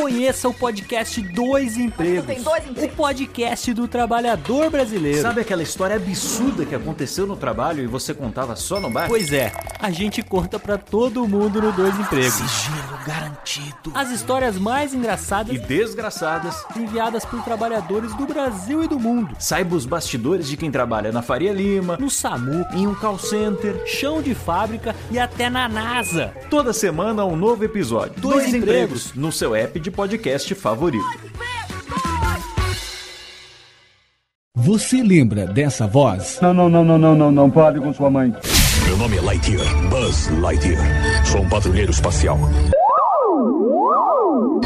Conheça o podcast Dois Empregos. Tem dois empregos. O podcast do trabalhador brasileiro. Sabe aquela história absurda que aconteceu no trabalho e você contava só no bar? Pois é, a gente conta pra todo mundo no Dois Empregos. Sigilo garantido. As histórias mais engraçadas E desgraçadas. enviadas por trabalhadores do Brasil e do mundo. Saiba os bastidores de quem trabalha na Faria Lima, No SAMU, em um call center. chão de fábrica e até na NASA. Toda semana um novo episódio. Dois empregos. no seu app de podcast favorito. Você lembra dessa voz? Não, não, não, não, não, não, não fale com sua mãe. Meu nome é Lightyear, Buzz Lightyear. Sou um patrulheiro espacial.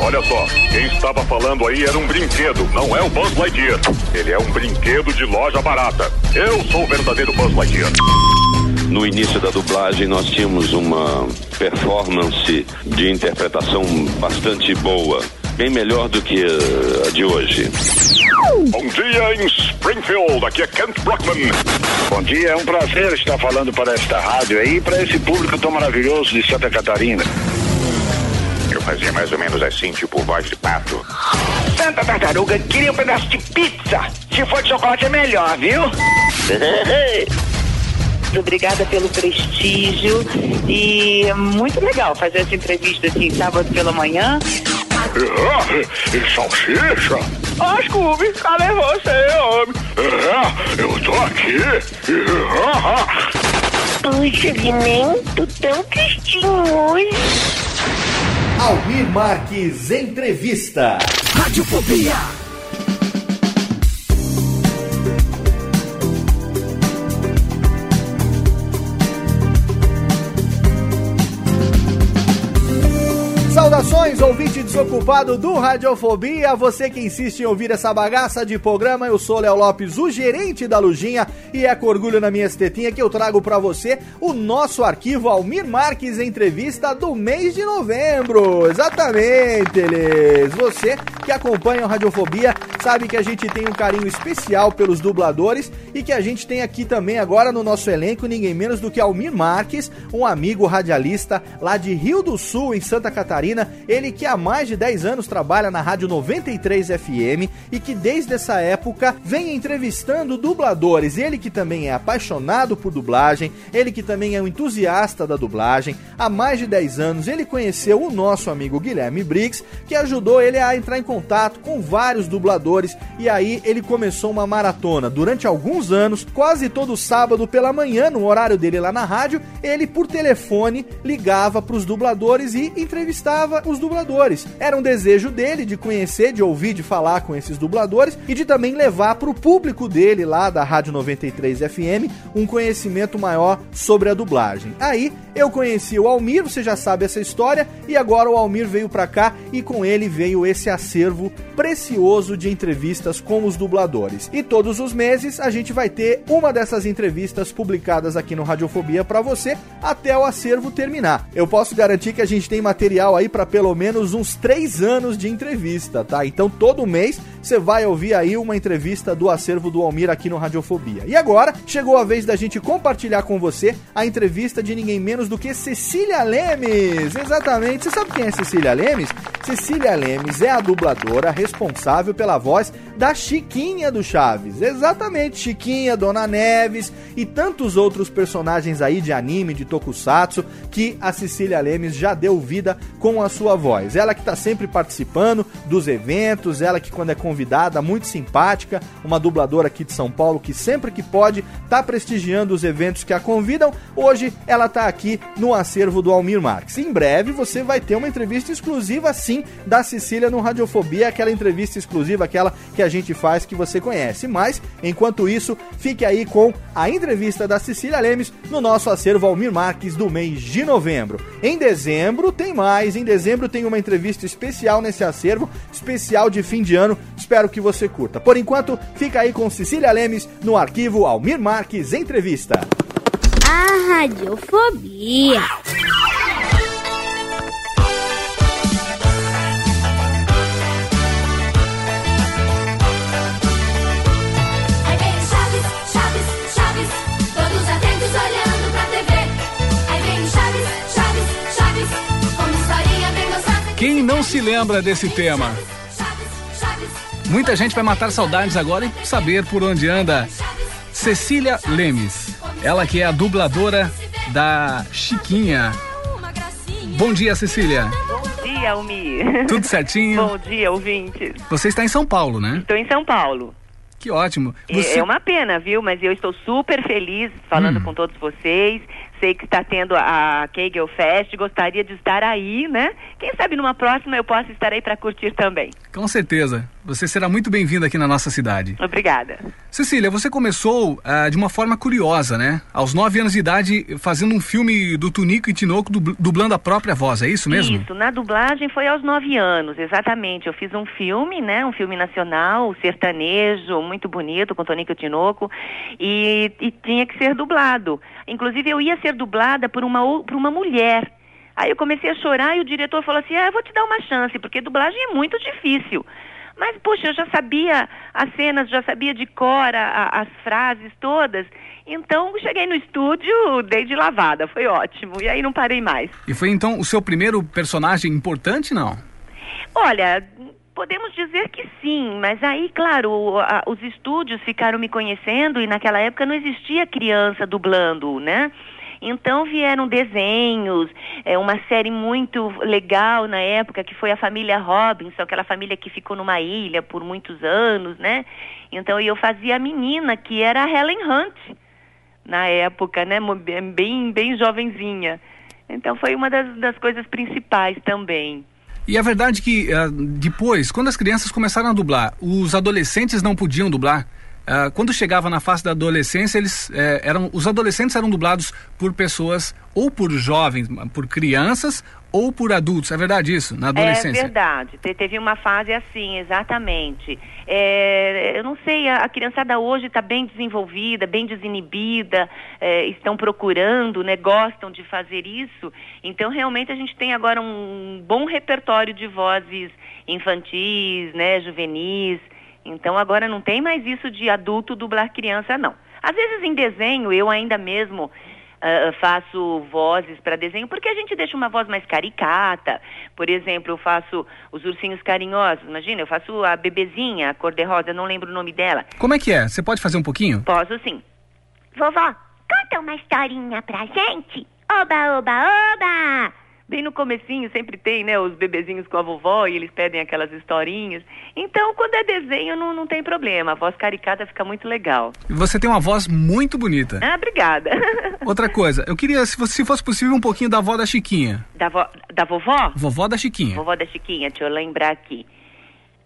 Olha só, quem estava falando aí era um brinquedo, não é o Buzz Lightyear. Ele é um brinquedo de loja barata. Eu sou o verdadeiro Buzz Lightyear. No início da dublagem, nós tínhamos uma performance de interpretação bastante boa, bem melhor do que eh, a de hoje. Bom dia em Springfield, aqui é Kent Brockman. Bom dia, é um prazer estar falando para esta rádio aí, para esse público tão maravilhoso de Santa Catarina. Eu fazia mais ou menos assim, tipo voz de pato. Santa Tartaruga queria um pedaço de pizza. Se for de chocolate é melhor, viu? Obrigada pelo prestígio e é muito legal fazer essa entrevista assim, sábado pela manhã. Ah, e salsicha? Ó, Scooby, cadê você, homem? É, eu tô aqui. Ah, Puxa, nem tô tão tristinho hoje. Almir Marques Entrevista. Radiofobia! Saudações, ouvinte desocupado do Radiofobia. Você que insiste em ouvir essa bagaça de programa, eu sou Léo Lopes, o gerente da Lujinha, e é com orgulho na minha estetinha que eu trago pra você o nosso arquivo Almir Marques Entrevista do mês de novembro. Exatamente, eles. Você que acompanha o Radiofobia sabe que a gente tem um carinho especial pelos dubladores e que a gente tem aqui também agora no nosso elenco ninguém menos do que Almir Marques, um amigo radialista lá de Rio do Sul, em Santa Catarina. Ele que há mais de 10 anos trabalha na Rádio 93 FM e que desde essa época vem entrevistando dubladores. Ele que também é apaixonado por dublagem, ele que também é um entusiasta da dublagem. Há mais de 10 anos ele conheceu o nosso amigo Guilherme Briggs, que ajudou ele a entrar em contato com vários dubladores e aí ele começou uma maratona. Durante alguns anos, quase todo sábado pela manhã, no horário dele lá na rádio, ele por telefone ligava para os dubladores e entrevistava os dubladores. Era um desejo dele de conhecer, de ouvir, de falar com esses dubladores e de também levar para o público dele lá da Rádio 93 FM um conhecimento maior sobre a dublagem. Aí eu conheci o Almir, você já sabe essa história, e agora o Almir veio para cá e com ele veio esse acervo precioso de entrevistas com os dubladores. E todos os meses a gente vai ter uma dessas entrevistas publicadas aqui no Radiofobia para você até o acervo terminar. Eu posso garantir que a gente tem material aí para pelo menos uns três anos de entrevista, tá? Então todo mês você vai ouvir aí uma entrevista do acervo do Almir aqui no Radiofobia. E agora chegou a vez da gente compartilhar com você a entrevista de ninguém menos do que Cecília Lemes. Exatamente. Você sabe quem é Cecília Lemes? Cecília Lemes é a dubladora responsável pela voz da Chiquinha do Chaves. Exatamente, Chiquinha, Dona Neves e tantos outros personagens aí de anime, de tokusatsu, que a Cecília Lemes já deu vida com a sua voz. Ela que tá sempre participando dos eventos, ela que quando é convidada, muito simpática, uma dubladora aqui de São Paulo que sempre que pode tá prestigiando os eventos que a convidam. Hoje ela tá aqui no acervo do Almir Marques. Em breve você vai ter uma entrevista exclusiva sim da Cecília no Radiofobia, aquela entrevista exclusiva, aquela que a gente faz que você conhece. Mas, enquanto isso, fique aí com a entrevista da Cecília Lemes no nosso acervo Almir Marques do mês de novembro. Em dezembro tem mais, em dezembro tem uma entrevista especial nesse acervo, especial de fim de ano. Espero que você curta. Por enquanto, fica aí com Cecília Lemes no arquivo Almir Marques Entrevista. A radiofobia. Aí vem o Chaves, Chaves, Chaves, todos atentos olhando pra TV. Aí vem o Chaves, Chaves, Chaves, como historinha bem gostosa. Quem não se lembra desse tema? Muita gente vai matar saudades agora e saber por onde anda Cecília Lemes. Ela que é a dubladora da Chiquinha. Bom dia, Cecília. Bom dia, Almi. Tudo certinho? Bom dia, ouvintes. Você está em São Paulo, né? Estou em São Paulo. Que ótimo. É- Você- É uma pena, viu? Mas eu estou super feliz falando Hum. com todos vocês. Sei que está tendo a Kegel Fest. Gostaria de estar aí, né? Quem sabe numa próxima eu possa estar aí para curtir também. Com certeza. Você será muito bem-vinda aqui na nossa cidade. Obrigada. Cecília, você começou ah, de uma forma curiosa, né? Aos nove anos de idade, fazendo um filme do Tunico e Tinoco, dubl- dublando a própria voz, é isso mesmo? Isso, na dublagem foi aos nove anos, exatamente. Eu fiz um filme, né? Um filme nacional, sertanejo, muito bonito, com Tonico Tinoco, e, e tinha que ser dublado. Inclusive, eu ia ser dublada por uma, por uma mulher. Aí eu comecei a chorar e o diretor falou assim: ah, eu vou te dar uma chance, porque dublagem é muito difícil. Mas, puxa, eu já sabia as cenas, já sabia de cor a- as frases todas. Então, cheguei no estúdio, dei de lavada, foi ótimo. E aí não parei mais. E foi então o seu primeiro personagem importante, não? Olha, podemos dizer que sim, mas aí, claro, a- os estúdios ficaram me conhecendo e naquela época não existia criança dublando, né? Então vieram desenhos, é, uma série muito legal na época que foi a família Robinson, aquela família que ficou numa ilha por muitos anos, né? Então eu fazia a menina que era a Helen Hunt na época, né? Bem, bem jovenzinha. Então foi uma das, das coisas principais também. E é verdade que ah, depois, quando as crianças começaram a dublar, os adolescentes não podiam dublar. Ah, quando chegava na fase da adolescência, eles eh, eram, os adolescentes eram dublados por pessoas ou por jovens, por crianças ou por adultos. É verdade isso? Na adolescência? É verdade. Te- teve uma fase assim, exatamente. É, eu não sei, a, a criançada hoje está bem desenvolvida, bem desinibida, é, estão procurando, né, gostam de fazer isso. Então, realmente, a gente tem agora um bom repertório de vozes infantis, né, juvenis. Então, agora não tem mais isso de adulto dublar criança, não. Às vezes, em desenho, eu ainda mesmo ah, faço vozes para desenho, porque a gente deixa uma voz mais caricata. Por exemplo, eu faço os ursinhos carinhosos, imagina, eu faço a bebezinha, a cor-de-rosa, não lembro o nome dela. Como é que é? Você pode fazer um pouquinho? Posso sim. Vovó, conta uma historinha pra gente. Oba, oba, oba! Bem no comecinho sempre tem, né, os bebezinhos com a vovó e eles pedem aquelas historinhas. Então, quando é desenho, não, não tem problema. A voz caricata fica muito legal. Você tem uma voz muito bonita. Ah, obrigada. Outra coisa, eu queria, se fosse, se fosse possível, um pouquinho da avó da Chiquinha. Da, vo... da vovó? Vovó da Chiquinha. Vovó da Chiquinha, deixa eu lembrar aqui.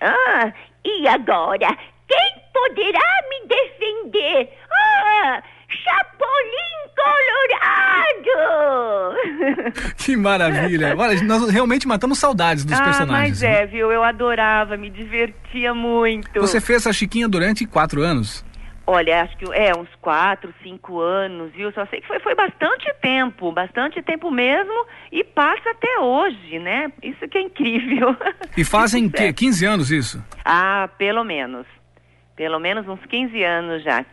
Ah, e agora? Quem poderá me defender? Ah, Chapolin Colorado! Que maravilha. Olha, nós realmente matamos saudades dos ah, personagens. mas é, viu? Eu adorava, me divertia muito. Você fez a Chiquinha durante quatro anos? Olha, acho que é uns quatro, cinco anos, viu? Só sei que foi, foi bastante tempo, bastante tempo mesmo, e passa até hoje, né? Isso que é incrível. E fazem Que que, 15 anos isso? ah, pelo menos. Pelo menos uns 15 anos já.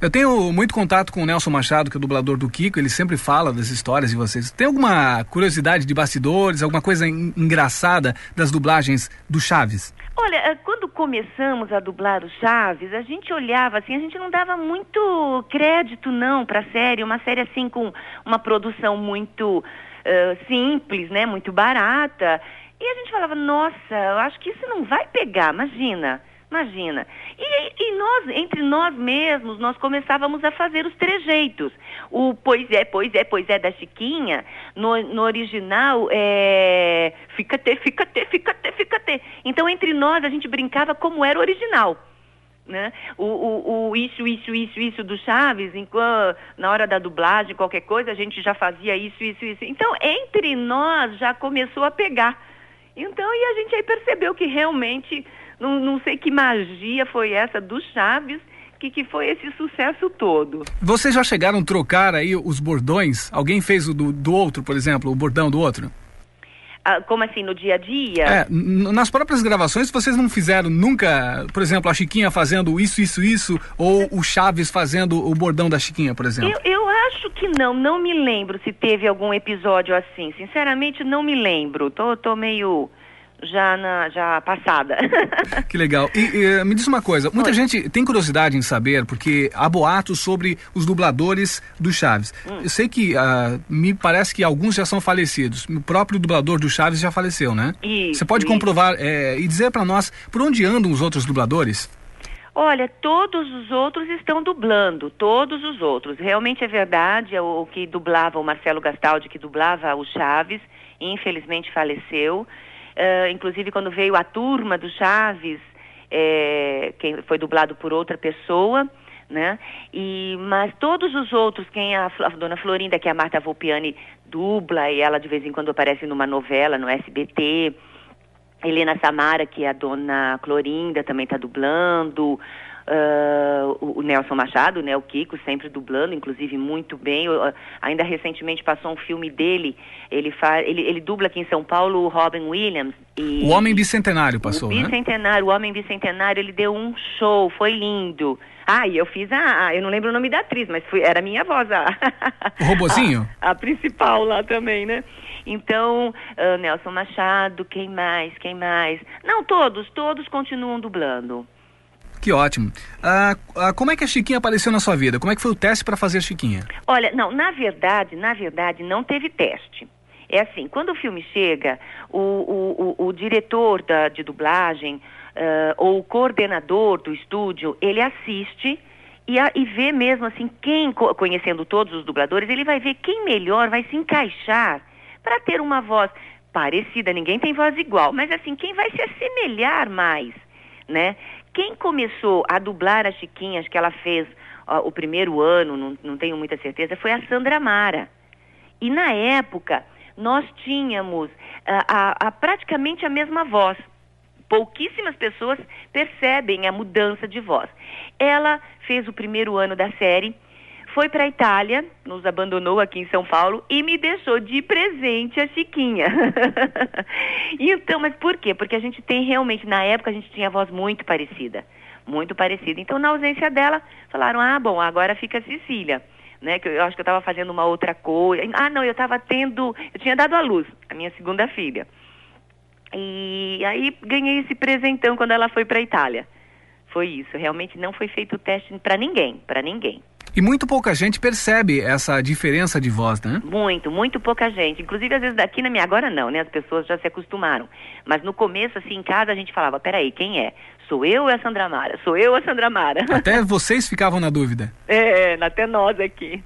Eu tenho muito contato com o Nelson Machado, que é o dublador do Kiko, ele sempre fala das histórias de vocês. Tem alguma curiosidade de bastidores, alguma coisa en- engraçada das dublagens do Chaves? Olha, eh, quando começamos a dublar o Chaves, a gente olhava assim, a gente não dava muito crédito não para a série, uma série assim com uma produção muito eh, simples, né, muito barata. E a gente falava, nossa, eu acho que isso não vai pegar, imagina. Imagina. E, e nós, entre nós mesmos, nós começávamos a fazer os trejeitos. O pois é, pois é, pois é da Chiquinha, no, no original é fica te, fica te, fica te, fica te. Então, entre nós, a gente brincava como era o original. Né? O, o, o isso, isso, isso, isso do Chaves, enquanto, na hora da dublagem, qualquer coisa, a gente já fazia isso, isso, isso. Então, entre nós já começou a pegar. Então, e a gente aí percebeu que realmente, não, não sei que magia foi essa do Chaves, que, que foi esse sucesso todo. Vocês já chegaram a trocar aí os bordões? Alguém fez o do, do outro, por exemplo, o bordão do outro? Ah, como assim, no dia a dia? É, nas próprias gravações vocês não fizeram nunca, por exemplo, a Chiquinha fazendo isso, isso, isso, ou o Chaves fazendo o bordão da Chiquinha, por exemplo? Eu, eu acho que não, não me lembro se teve algum episódio assim. Sinceramente, não me lembro. Tô, tô meio já, na, já passada. Que legal. E, e, me diz uma coisa, muita Oi. gente tem curiosidade em saber, porque há boatos sobre os dubladores do Chaves. Hum. Eu sei que ah, me parece que alguns já são falecidos. O próprio dublador do Chaves já faleceu, né? Isso, Você pode isso. comprovar é, e dizer pra nós por onde andam os outros dubladores? Olha, todos os outros estão dublando, todos os outros. Realmente é verdade, é o o que dublava o Marcelo Gastaldi, que dublava o Chaves, infelizmente faleceu. Ah, inclusive, quando veio a turma do Chaves, é, quem foi dublado por outra pessoa, né? E, mas todos os outros, quem a, a dona Florinda, que é a Marta Volpiani, dubla, e ela de vez em quando aparece numa novela, no SBT. Helena Samara, que é a dona Clorinda, também está dublando. Ah, o, Nelson Machado, né, o Kiko, sempre dublando, inclusive muito bem. Eu, ah, ainda recentemente passou um filme dele. Ele, fa, ele, ele dubla aqui em São Paulo o Robin Williams. E, O Homem Bicentenário passou, o né? Bicentenário, o Homem Bicentenário, ele deu um show, foi lindo. Ah, e eu fiz a, a- eu não lembro o nome da atriz, mas fui, era a minha voz, a, O robozinho? a principal lá também, né? Então, ah, Nelson Machado, quem mais, quem mais? Não, todos, todos continuam dublando. Que ótimo. Ah, ah, como é que a Chiquinha apareceu na sua vida? Como é que foi o teste para fazer a Chiquinha? Olha, não, na verdade, na verdade, não teve teste. É assim, quando o filme chega, o, o, o, o diretor da, de dublagem ah, ou o coordenador do estúdio, ele assiste e, a- e vê mesmo assim, quem, co- conhecendo todos os dubladores, ele vai ver quem melhor vai se encaixar para ter uma voz parecida, ninguém tem voz igual, mas assim, quem vai se assemelhar mais, né? Quem começou a dublar a Chiquinha, acho que ela fez o primeiro ano, não, não tenho muita certeza, foi a Sandra Mara. E na época, nós tínhamos ah, a, a- praticamente a mesma voz. Pouquíssimas pessoas percebem a mudança de voz. Ela fez o primeiro ano da série, foi para a Itália, nos abandonou aqui em São Paulo e me deixou de presente a Chiquinha. então, mas por quê? Porque a gente tem realmente, na época a gente tinha voz muito parecida, muito parecida. Então, na ausência dela, falaram: "Ah, bom, agora fica a Cecília". Né, que eu acho que eu estava fazendo uma outra coisa. Ah, não, eu estava tendo, eu tinha dado à luz a minha segunda filha. E aí ganhei esse presentão quando ela foi para a Itália. Foi isso, realmente não foi feito o teste para ninguém, para ninguém. E muito pouca gente percebe essa diferença de voz, né? Muito, muito pouca gente. Inclusive, às vezes daqui na minha. Agora não, né? As pessoas já se acostumaram. Mas no começo, assim, em casa, a gente falava: peraí, quem é? Sou eu ou é a Sandra Mara? Sou eu ou a Sandra Mara? Até vocês ficavam na dúvida. é, até nós aqui.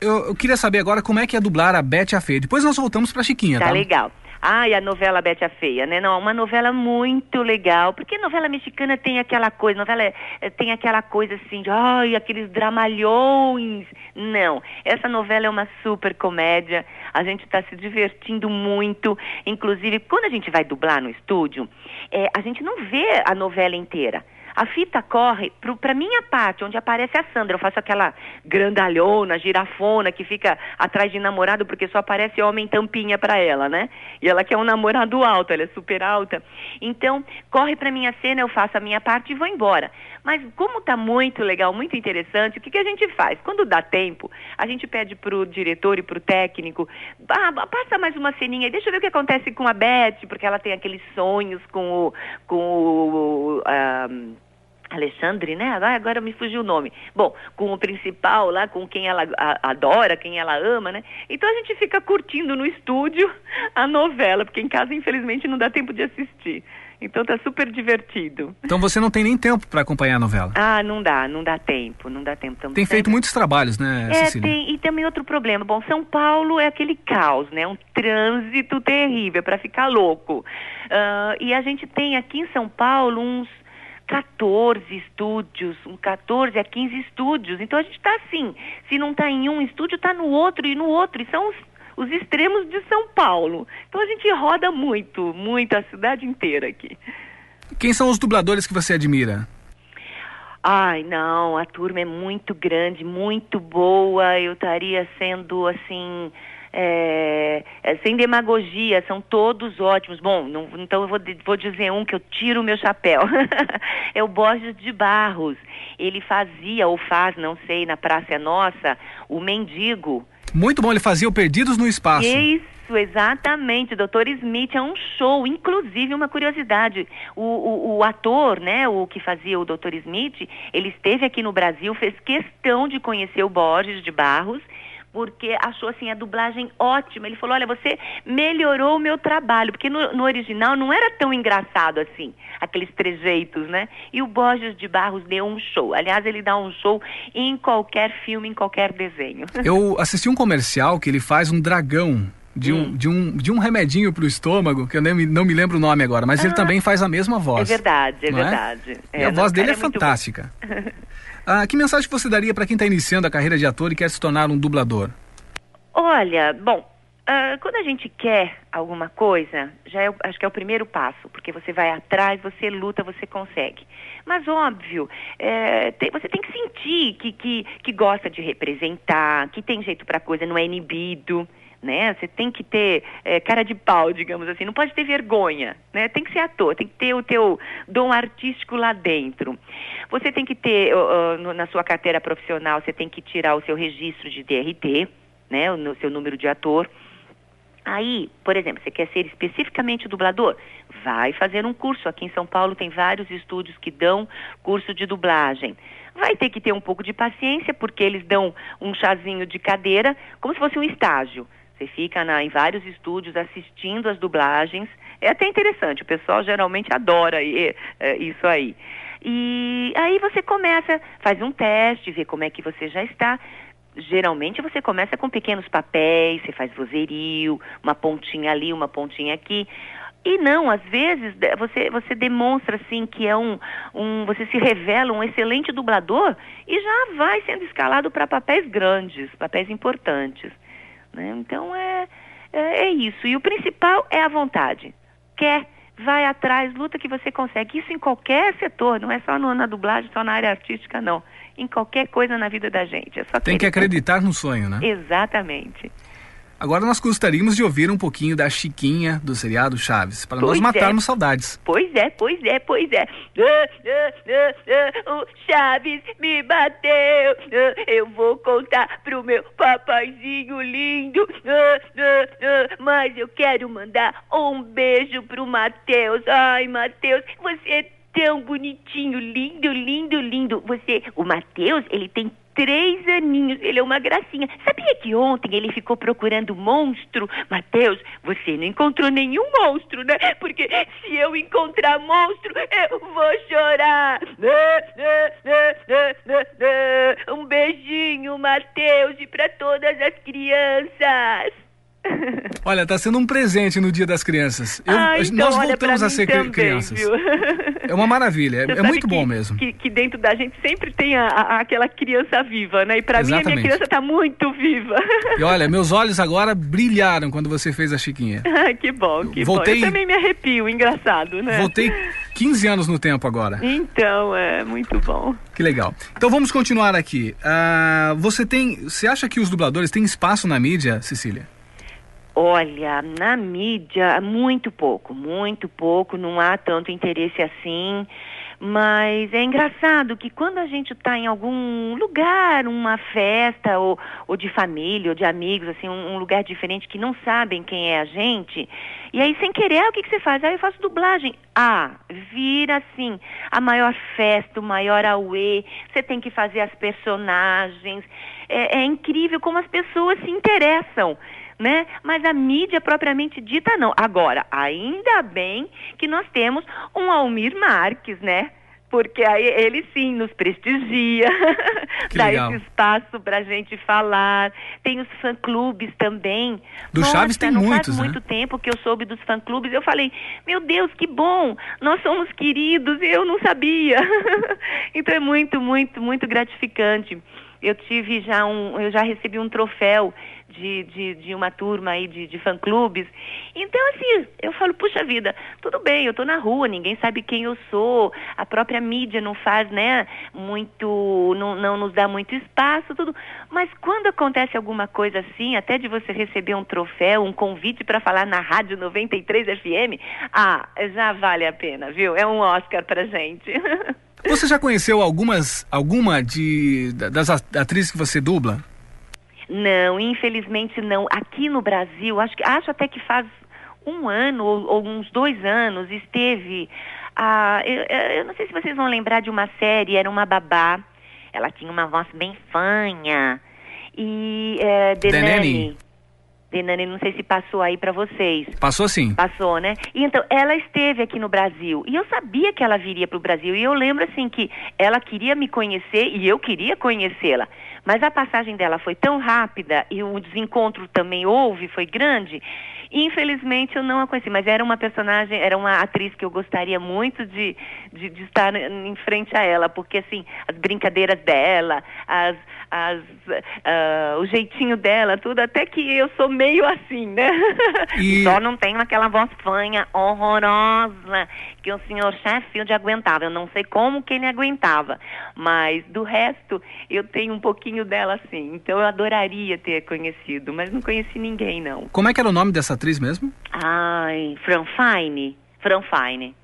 Eu, eu queria saber agora como é que é dublar a Bete a Feia. Depois nós voltamos pra Chiquinha, tá? Tá legal. E a novela Bete a Feia, né? Não, uma novela muito legal, porque novela mexicana tem aquela coisa, novela eh, tem aquela coisa assim de, ai, aqueles dramalhões. Não, essa novela é uma super comédia, a gente está se divertindo muito, inclusive quando a gente vai dublar no estúdio, eh, a gente não vê a novela inteira. A fita corre para minha parte, onde aparece a Sandra. Eu faço aquela grandalhona, girafona, que fica atrás de namorado, porque só aparece homem tampinha para ela, né? E ela quer um namorado alto, ela é super alta. Então, corre para minha cena, eu faço a minha parte e vou embora. Mas como tá muito legal, muito interessante, o que, que a gente faz? Quando dá tempo, a gente pede pro diretor e pro técnico, ah, passa mais uma ceninha aí, deixa eu ver o que acontece com a Beth, porque ela tem aqueles sonhos com o... Com o ah, Alexandre, né? Ah, agora me fugiu o nome. Bom, com o principal lá, com quem ela a- adora, quem ela ama, né? Então a gente fica curtindo no estúdio a novela, porque em casa, infelizmente, não dá tempo de assistir. Então tá super divertido. Então você não tem nem tempo pra acompanhar a novela. Ah, não dá, não dá tempo, não dá tempo. Estamos Tem feito sempre- muitos trabalhos, né, é, Cecília? tem, e também outro problema. Bom, São Paulo é aquele caos, né? Um trânsito terrível para ficar louco. Ah, e a gente tem aqui em São Paulo uns 14 estúdios, um 14 a 15 estúdios. Então a gente está assim, se não está em um estúdio, está no outro e no outro. E são os, os extremos de São Paulo. Então a gente roda muito, muito a cidade inteira aqui. Quem são os dubladores que você admira? Ai, não, a turma é muito grande, muito boa. Eu estaria sendo assim. É, é, sem demagogia, são todos ótimos. Bom, não- então eu vou, vou dizer um que eu tiro o meu chapéu. é o Borges de Barros. Ele fazia, ou faz, não sei, na Praça é Nossa, o Mendigo. Muito bom, ele fazia o Perdidos no Espaço. Isso, exatamente. Dr. Smith é um show. Inclusive, uma curiosidade: o, o, o, ator, né, o que fazia o Dr. Smith, ele esteve aqui no Brasil, fez questão de conhecer o Borges de Barros porque achou assim a dublagem ótima. Ele falou: olha, você melhorou o meu trabalho, porque no, no, original não era tão engraçado assim, aqueles trejeitos, né? E o Borges de Barros deu um show. Aliás, ele dá um show em qualquer filme, em qualquer desenho. Eu assisti um comercial que ele faz um dragão de um, hum. de um, de um remedinho para o estômago, que eu nem, não me lembro o nome agora, mas ah, ele também faz a mesma voz. É verdade, é, é? verdade. É? e a voz dele é, é fantástica. Ah, que mensagem você daria para quem está iniciando a carreira de ator e quer se tornar um dublador? Olha, bom, uh, quando a gente quer alguma coisa, já é, acho que é o primeiro passo, porque você vai atrás, você luta, você consegue. Mas óbvio, é, tem, você tem que sentir que, que, que gosta de representar, que tem jeito para coisa, não é inibido né? Você tem que ter é, cara de pau, digamos assim, não pode ter vergonha, né? Tem que ser ator, tem que ter o teu dom artístico lá dentro. Você tem que ter, uh, uh, na sua carteira profissional, você tem que tirar o seu registro de DRT, né? O seu número de ator. Aí, por exemplo, você quer ser especificamente dublador? Vai fazer um curso. Aqui em São Paulo tem vários estúdios que dão curso de dublagem. Vai ter que ter um pouco de paciência, porque eles dão um chazinho de cadeira, como se fosse um estágio. Você fica na, em vários estúdios assistindo as dublagens. É até interessante, o pessoal geralmente adora e, é, isso aí. E aí você começa, faz um teste, vê como é que você já está. Geralmente você começa com pequenos papéis, você faz vozerio, uma pontinha ali, uma pontinha aqui. E não, às vezes você, você demonstra assim que é um, um. Você se revela um excelente dublador e já vai sendo escalado para papéis grandes, papéis importantes. Né? Então é, é, é isso. E o principal é a vontade. Quer, vai atrás, luta que você consegue. Isso em qualquer setor, não é só na dublagem, só na área artística, não. Em qualquer coisa na vida da gente. É Tem que acreditar no sonho, né? Exatamente. Agora nós gostaríamos de ouvir um pouquinho da Chiquinha do seriado Chaves, para pois nós matarmos é. saudades. Pois é, pois é, pois é. Ah, ah, ah, o Chaves me bateu. eu vou contar pro meu papaizinho lindo. mas eu quero mandar um beijo pro Matheus. Ai, Matheus, você é tão bonitinho, lindo, lindo, lindo. Você, o Matheus, ele tem três aninhos. Ele é uma gracinha. Sabia que ontem ele ficou procurando monstro? Mateus, você não encontrou nenhum monstro, né? Porque se eu encontrar monstro, eu vou chorar. Um beijinho, Mateus, e para todas as crianças. Olha, tá sendo um presente no Dia das Crianças. Eu, ah, então, nós voltamos a ser também, crianças. Viu? É uma maravilha, é, é muito que, bom mesmo. Que, que, dentro da gente sempre tem a, a, aquela criança viva, né? E para mim a minha criança tá muito viva. E olha, meus olhos agora brilharam quando você fez a Chiquinha. que bom, que Voltei... bom. Eu também me arrepio, engraçado, né? Voltei 15 anos no tempo agora. Então, é muito bom. Que legal. Então vamos continuar aqui. Uh, você tem, você acha que os dubladores têm espaço na mídia, Cecília? Olha, na mídia, muito pouco, muito pouco, não há tanto interesse assim. Mas é engraçado que quando a gente está em algum lugar, uma festa, ou, ou de família, ou de amigos, assim, um, um, lugar diferente que não sabem quem é a gente, e aí sem querer, o que, que você faz? Aí eu faço dublagem. Ah, vira assim, a maior festa, o maior auê, você tem que fazer as personagens. É, é incrível como as pessoas se interessam né? Mas a mídia propriamente dita não. Agora, ainda bem que nós temos um Almir Marques, né? Porque aí ele sim nos prestigia, dá legal. esse espaço pra gente falar. Tem os fã-clubes também. Do Nossa, Chaves tem não muitos, faz né? muito tempo que eu soube dos fã-clubes. Eu falei, meu Deus, que bom! Nós somos queridos, eu não sabia. então é muito, muito, muito gratificante. Eu tive já um, eu já recebi um troféu de, de, de uma turma aí de, de fã-clubes. Então, assim, eu falo, puxa vida, tudo bem, eu tô na rua, ninguém sabe quem eu sou, a própria mídia não faz, né, muito, não, não nos dá muito espaço, tudo. Mas quando acontece alguma coisa assim, até de você receber um troféu, um convite para falar na Rádio 93 FM, ah, já vale a pena, viu? É um Oscar pra gente. Você já conheceu algumas, alguma de, das atrizes que você dubla? Não, infelizmente não. Aqui no Brasil, acho, que, acho até que faz um ano ou, ou uns dois anos esteve a. Eu, eu não sei se vocês vão lembrar de uma série, era uma babá. Ela tinha uma voz bem fanha. E é. The Nanny, não sei se passou aí pra vocês. Passou sim. Passou, né? E então, ela esteve aqui no Brasil. E eu sabia que ela viria para o Brasil. E eu lembro, assim, que ela queria me conhecer e eu queria conhecê-la. Mas a passagem dela foi tão rápida e o desencontro também houve, foi grande. Infelizmente eu não a conheci, mas era uma personagem, era uma atriz que eu gostaria muito de, de, de estar em frente a ela, porque assim, as brincadeiras dela, as, as, ah, o jeitinho dela, tudo, até que eu sou meio assim, né? E- Só não tenho aquela voz fanha horrorosa que o senhor Sheffield aguentava. Eu não sei como que ele aguentava, mas do resto eu tenho um pouquinho dela assim. Então eu adoraria ter conhecido, mas não conheci ninguém não. Como é que era o nome dessa atriz mesmo? Ai, Fran Fine. Fran Fine.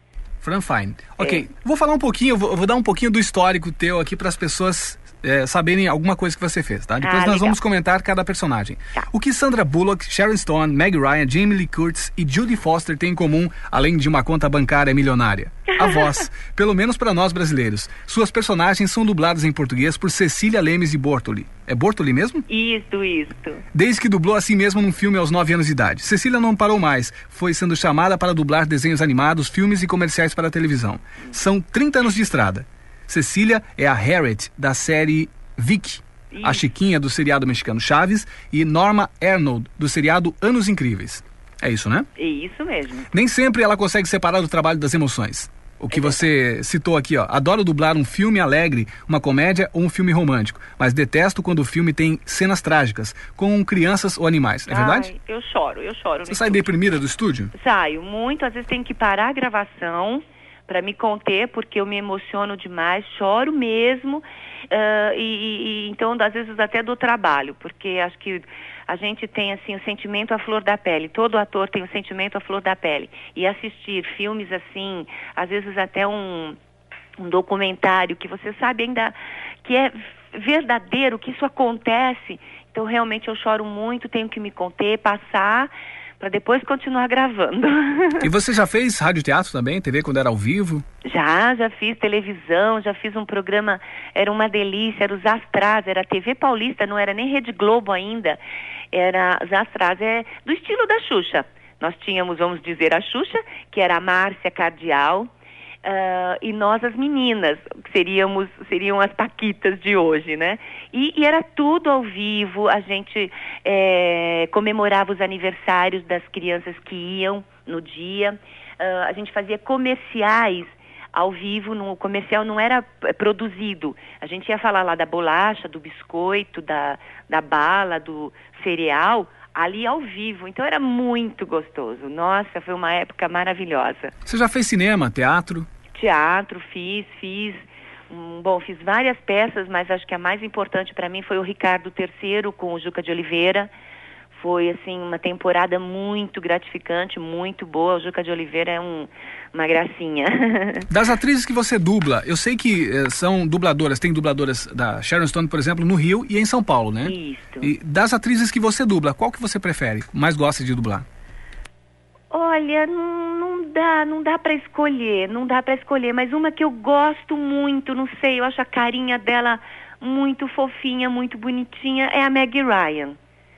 Fran Fine. Ok, vou falar um pouquinho, vou, vou dar um pouquinho do histórico teu aqui para as pessoas eh, saberem alguma coisa que você fez, tá? Depois Ah, nós legal. Tá. vamos comentar cada personagem. O que Sandra Bullock, Sharon Stone, Meg Ryan, Jamie Lee Curtis e Judy Foster têm em comum, além de uma conta bancária milionária? A voz, pelo menos para nós brasileiros. Suas personagens são dubladas em português por Cecília Lemes e Bortoli. É Bortoli mesmo? Isso, isso. Desde que dublou assim mesmo num filme aos 9 anos de idade. Cecília não parou mais, foi sendo chamada para dublar desenhos animados, filmes e comerciais para a televisão. São 30 anos de estrada. Cecília é a Harriet da série Vicky, a Chiquinha do seriado mexicano Chaves e Norma Arnold do seriado Anos Incríveis. É isso, né? É isso mesmo. Nem sempre ela consegue separar o trabalho das emoções. O que você citou aqui, ó. Adoro dublar um filme alegre, uma comédia ou um filme romântico, mas detesto quando o filme tem cenas trágicas, com crianças ou animais. É verdade? Ai, eu choro, eu choro. Você sai deprimida do estúdio? Saio muito, às vezes tenho que parar a gravação para me conter, porque eu me emociono demais, choro mesmo, e, e- e então às vezes até do trabalho, porque acho que a gente tem assim o sentimento à flor da pele, todo ator tem o sentimento à flor da pele, e assistir filmes assim, às vezes até um um documentário que você sabe ainda que é verdadeiro, que isso acontece. Então realmente eu choro muito, tenho que me conter, passar para depois continuar gravando. E você já fez rádio teatro também, TV quando era ao vivo? já, já fiz televisão, já fiz um programa, era uma delícia, era os Astraz, era TV Paulista, não era nem Rede Globo ainda, era os Astraz, é do estilo da Xuxa. Nós tínhamos, vamos dizer, a Xuxa, que era a Márcia Cardial, ah, e nós as meninas, que seríamos, seriam as paquitas de hoje, né? E, e era tudo ao vivo, a gente eh, comemorava os aniversários das crianças que iam no dia, Ah, a gente fazia comerciais ao vivo, no comercial não era eh, produzido. A gente ia falar lá da bolacha, do biscoito, da, da bala, do cereal, ali ao vivo. Então era muito gostoso. Nossa, foi uma época maravilhosa. Você já fez cinema, teatro? Teatro fiz, fiz. hum, bom, fiz várias peças, mas acho que a mais importante para mim foi o Ricardo III com o Juca de Oliveira. Foi assim uma temporada muito gratificante, muito boa. O Juca de Oliveira é um, uma gracinha. Das atrizes que você dubla, eu sei que eh, são dubladoras, tem dubladoras da Sharon Stone, por exemplo, no Rio e em São Paulo, né? Isso. E das atrizes que você dubla, qual que você prefere? Mais gosta de dublar? Olha, não, não dá, não dá para escolher, não dá para escolher, mas uma que eu gosto muito, não sei, eu acho a carinha dela muito fofinha, muito bonitinha, é a Meg Ryan.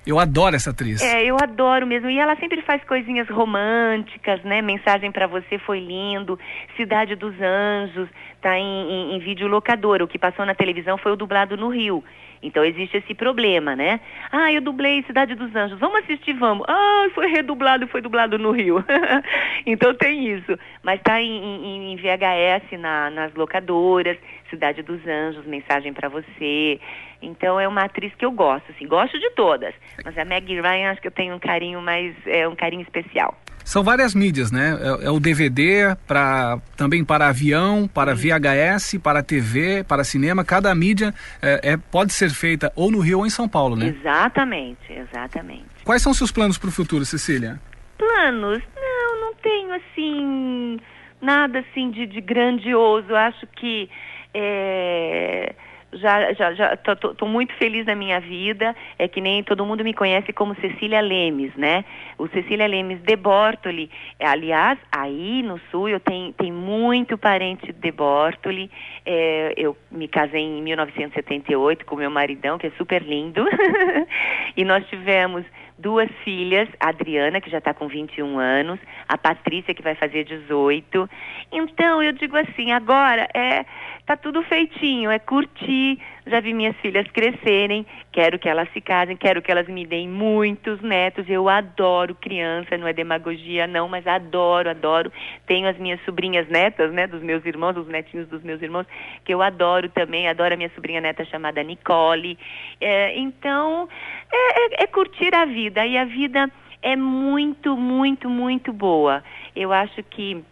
Eu adoro essa atriz. É, eu adoro mesmo. E ela sempre faz coisinhas românticas, né? Mensagem pra você foi lindo. Cidade dos Anjos tá em, em, em videolocadora. O que passou na televisão foi o dublado no Rio. Então existe esse problema, né? Ah, eu dublei Cidade dos Anjos. Vamos assistir, vamos. Ah, foi redublado, foi dublado no Rio. então tem isso. Mas tá em, em- VHS na- nas locadoras. Cidade dos Anjos, mensagem pra você. Então é uma atriz que eu gosto, assim, gosto de todas. Mas a Meg Ryan acho que eu tenho um carinho mais, é um carinho especial. São várias mídias, né? É, é o DVD, pra, também para avião, para VHS, para TV, para cinema. Cada mídia é, é- pode ser feita ou no Rio ou em São Paulo, né? Exatamente, exatamente. Quais são seus planos para o futuro, Cecília? Planos? Não, não tenho assim nada assim de, de grandioso. Acho que é, já, já, já tô, tô- tô muito feliz na minha vida. É que nem todo mundo me conhece como Cecília Lemes, né? O Cecília Lemes de Bortoli. É, Aliás, aí no sul eu tenho, tenho muito parente de Bortoli. É, eu me casei em 1978 com meu maridão, que é super lindo. e nós tivemos duas filhas, a Adriana, que já está com 21 anos, a Patrícia, que vai fazer 18. Então, eu digo assim, agora é tá tudo feitinho, é curtir. Já vi minhas filhas crescerem, quero que elas se casem, quero que elas me deem muitos netos. Eu adoro criança, não é demagogia não, mas adoro, adoro. Tenho as minhas sobrinhas netas, né, dos meus irmãos, os netinhos dos meus irmãos, que eu adoro também. Adoro a minha sobrinha neta chamada Nicole. É, então, é, é- é curtir a vida. E a vida é muito, muito, muito boa. Eu acho que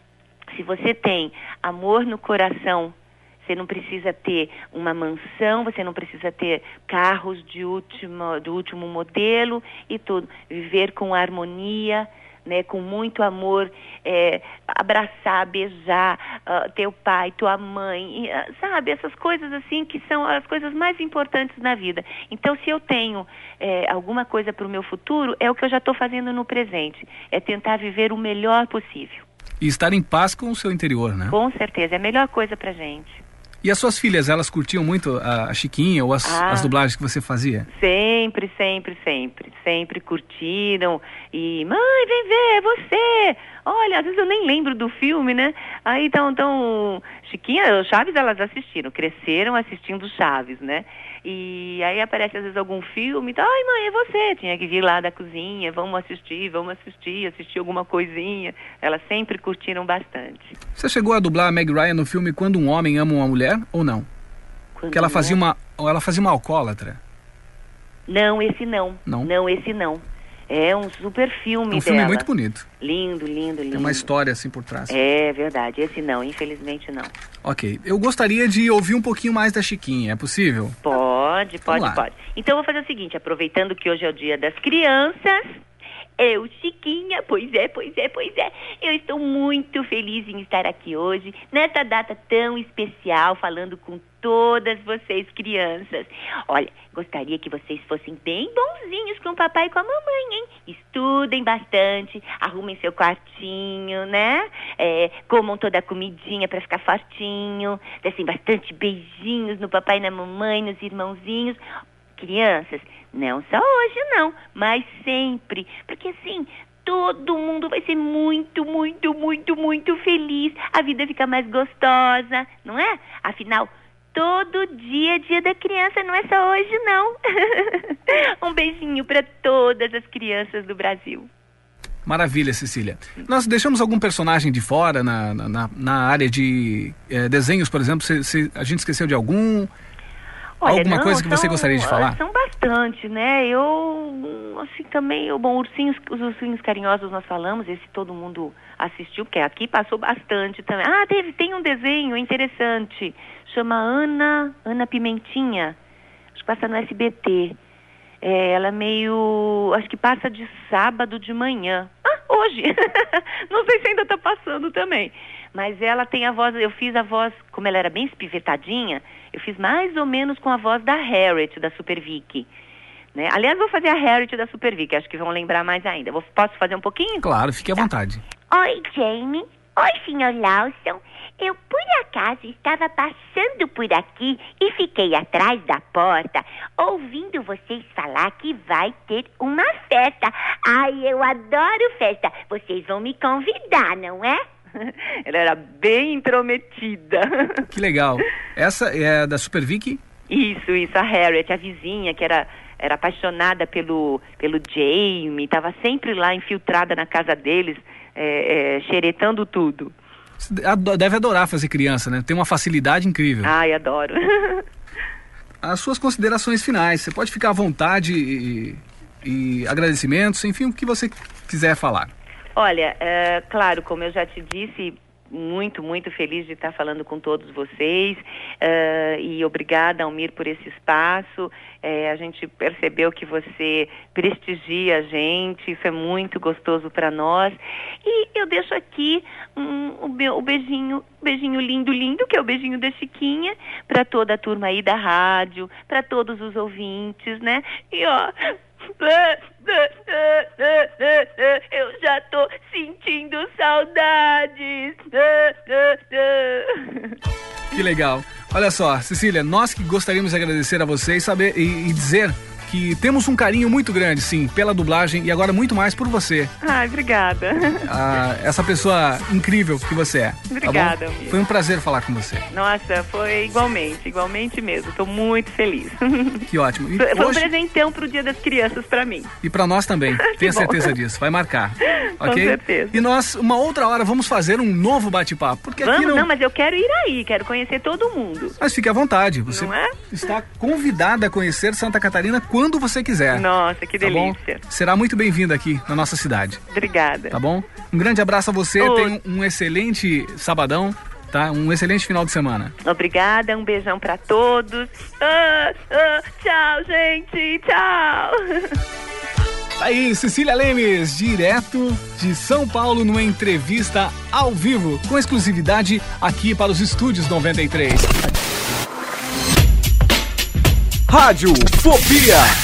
se você tem amor no coração, você não precisa ter uma mansão, você não precisa ter carros de último, do último modelo e tudo. Viver com harmonia, né, com muito amor, é, abraçar, beijar ah, teu pai, tua mãe, e, ah, sabe? Essas coisas assim que são as coisas mais importantes na vida. Então, se eu tenho é, alguma coisa para o meu futuro, é o que eu já estou fazendo no presente. É tentar viver o melhor possível. E estar em paz com o seu interior, né? Com certeza, é a melhor coisa pra gente. E as suas filhas, elas curtiam muito a, Chiquinha ou as, Ah. as dublagens que você fazia? Sempre, sempre, sempre. Sempre curtiram. E, mãe, vem ver, é você. Olha, às vezes eu nem lembro do filme, né? Aí então, então Chiquinha, Chaves elas assistiram, cresceram assistindo Chaves, né? E aí aparece às vezes algum filme, então, ai mãe, é você. Tinha que vir lá da cozinha, vamos assistir, vamos assistir, assistir alguma coisinha. Elas sempre curtiram bastante. Você chegou a dublar a Meg Ryan no filme Quando um Homem Ama uma Mulher ou não? Quando que ela fazia uma, ela fazia uma alcoólatra. Não, esse não. Não? esse não. É um super filme É um filme dela. muito bonito. Lindo, lindo, lindo. Tem uma história assim por trás. É verdade. Esse não, infelizmente não. Ok. Eu gostaria de ouvir um pouquinho mais da Chiquinha. É possível? Pode, pode, pode. Então eu vou fazer o seguinte, aproveitando que hoje é o dia das crianças, eu, Chiquinha, pois é, pois é, pois é. Eu estou muito feliz em estar aqui hoje, nessa data tão especial, falando com todas vocês, crianças. Olha, gostaria que vocês fossem bem bonzinhos com o papai e com a mamãe, hein? Estudem bastante, arrumem seu quartinho, né? É, comam toda a comidinha para ficar fortinho, dessem bastante beijinhos no papai e na mamãe, nos irmãozinhos. Crianças, não só hoje não, mas sempre. Porque assim, todo mundo vai ser muito, muito, muito, muito feliz. A vida fica mais gostosa, não é? Afinal, todo dia é dia da criança, não é só hoje não. um beijinho para todas as crianças do Brasil. Maravilha, Cecília. Nós deixamos algum personagem de fora na, na- na, área de eh, desenhos, por exemplo? Se, se a gente esqueceu de algum? Olha, Alguma não, coisa que você são- gostaria de falar? São bastante, né? Eu, assim, também, eu- bom, ursinhos, os ursinhos carinhosos nós falamos, esse todo mundo assistiu, porque aqui passou bastante também. Ah, teve, tem um desenho interessante, chama Ana, Ana Pimentinha, acho que passa no SBT. É, ela é meio, acho que passa de sábado de manhã. Ah, hoje! Não sei se ainda tá passando também. Mas ela tem a voz, eu fiz a voz, como ela era bem espivetadinha, eu fiz mais ou menos com a voz da Harriet, da Super Vicky. Né? Aliás, vou fazer a Harriet da Super Vicky, acho que vão lembrar mais ainda. Vou- posso fazer um pouquinho? Claro, fique à vontade. Oi, Jamie. Oi, senhor Lawson. Eu, por acaso, estava passando por aqui e fiquei atrás da porta, ouvindo vocês falar que vai ter uma festa. Ai, eu adoro festa. Vocês vão me convidar, não é? ela era bem intrometida. Que legal. Essa é da Super Vicky? Isso, isso, a Harriet, a vizinha, que era, era apaixonada pelo, pelo Jamie, estava sempre lá infiltrada na casa deles, é, é, xeretando tudo. Deve adorar fazer criança, né? Tem uma facilidade incrível. Ai, adoro. As suas considerações finais. Você pode ficar à vontade e, e agradecimentos, enfim, o que você quiser falar. Olha, é, claro, como eu já te disse, muito, muito feliz de estar falando com todos vocês uh, e obrigada, Almir, por esse espaço. É, a gente percebeu que você prestigia a gente, isso é muito gostoso para nós. E eu deixo aqui um, o, meu, o beijinho, beijinho lindo, lindo, que é o beijinho da Chiquinha, para toda a turma aí da rádio, para todos os ouvintes, né? E ó, eu já tô sentindo saudades. Que legal. Olha só, Cecília, nós que gostaríamos de agradecer a você e saber e, e dizer que temos um carinho muito grande, sim, pela dublagem e agora muito mais por você. Ai, obrigada. Ah, essa pessoa incrível que você é. Obrigada, tá Foi um prazer falar com você. Nossa, foi igualmente, igualmente mesmo. Estou muito feliz. Que ótimo. E foi hoje... um presentão pro Dia das Crianças para mim. E para nós também. Tenha certeza disso. Vai marcar. Com ok? certeza. E nós, uma outra hora, vamos fazer um novo bate-papo. Porque vamos, aqui não... não, mas eu quero ir aí, quero conhecer todo mundo. Mas fique à vontade. Você Não é? está convidada a conhecer Santa Catarina quando você quiser. Nossa, que Tá delícia. Será muito bem-vinda aqui na nossa cidade. Obrigada. Tá bom? Um grande abraço a você. Ô. Tenha um um excelente sabadão, tá? Um excelente final de semana. Obrigada, um beijão para todos. Ah, ah, tchau, gente, tchau. Tá aí, Cecília Lemes, direto de São Paulo, numa entrevista ao vivo, com exclusividade aqui para os estúdios 93. Rádio Fobia.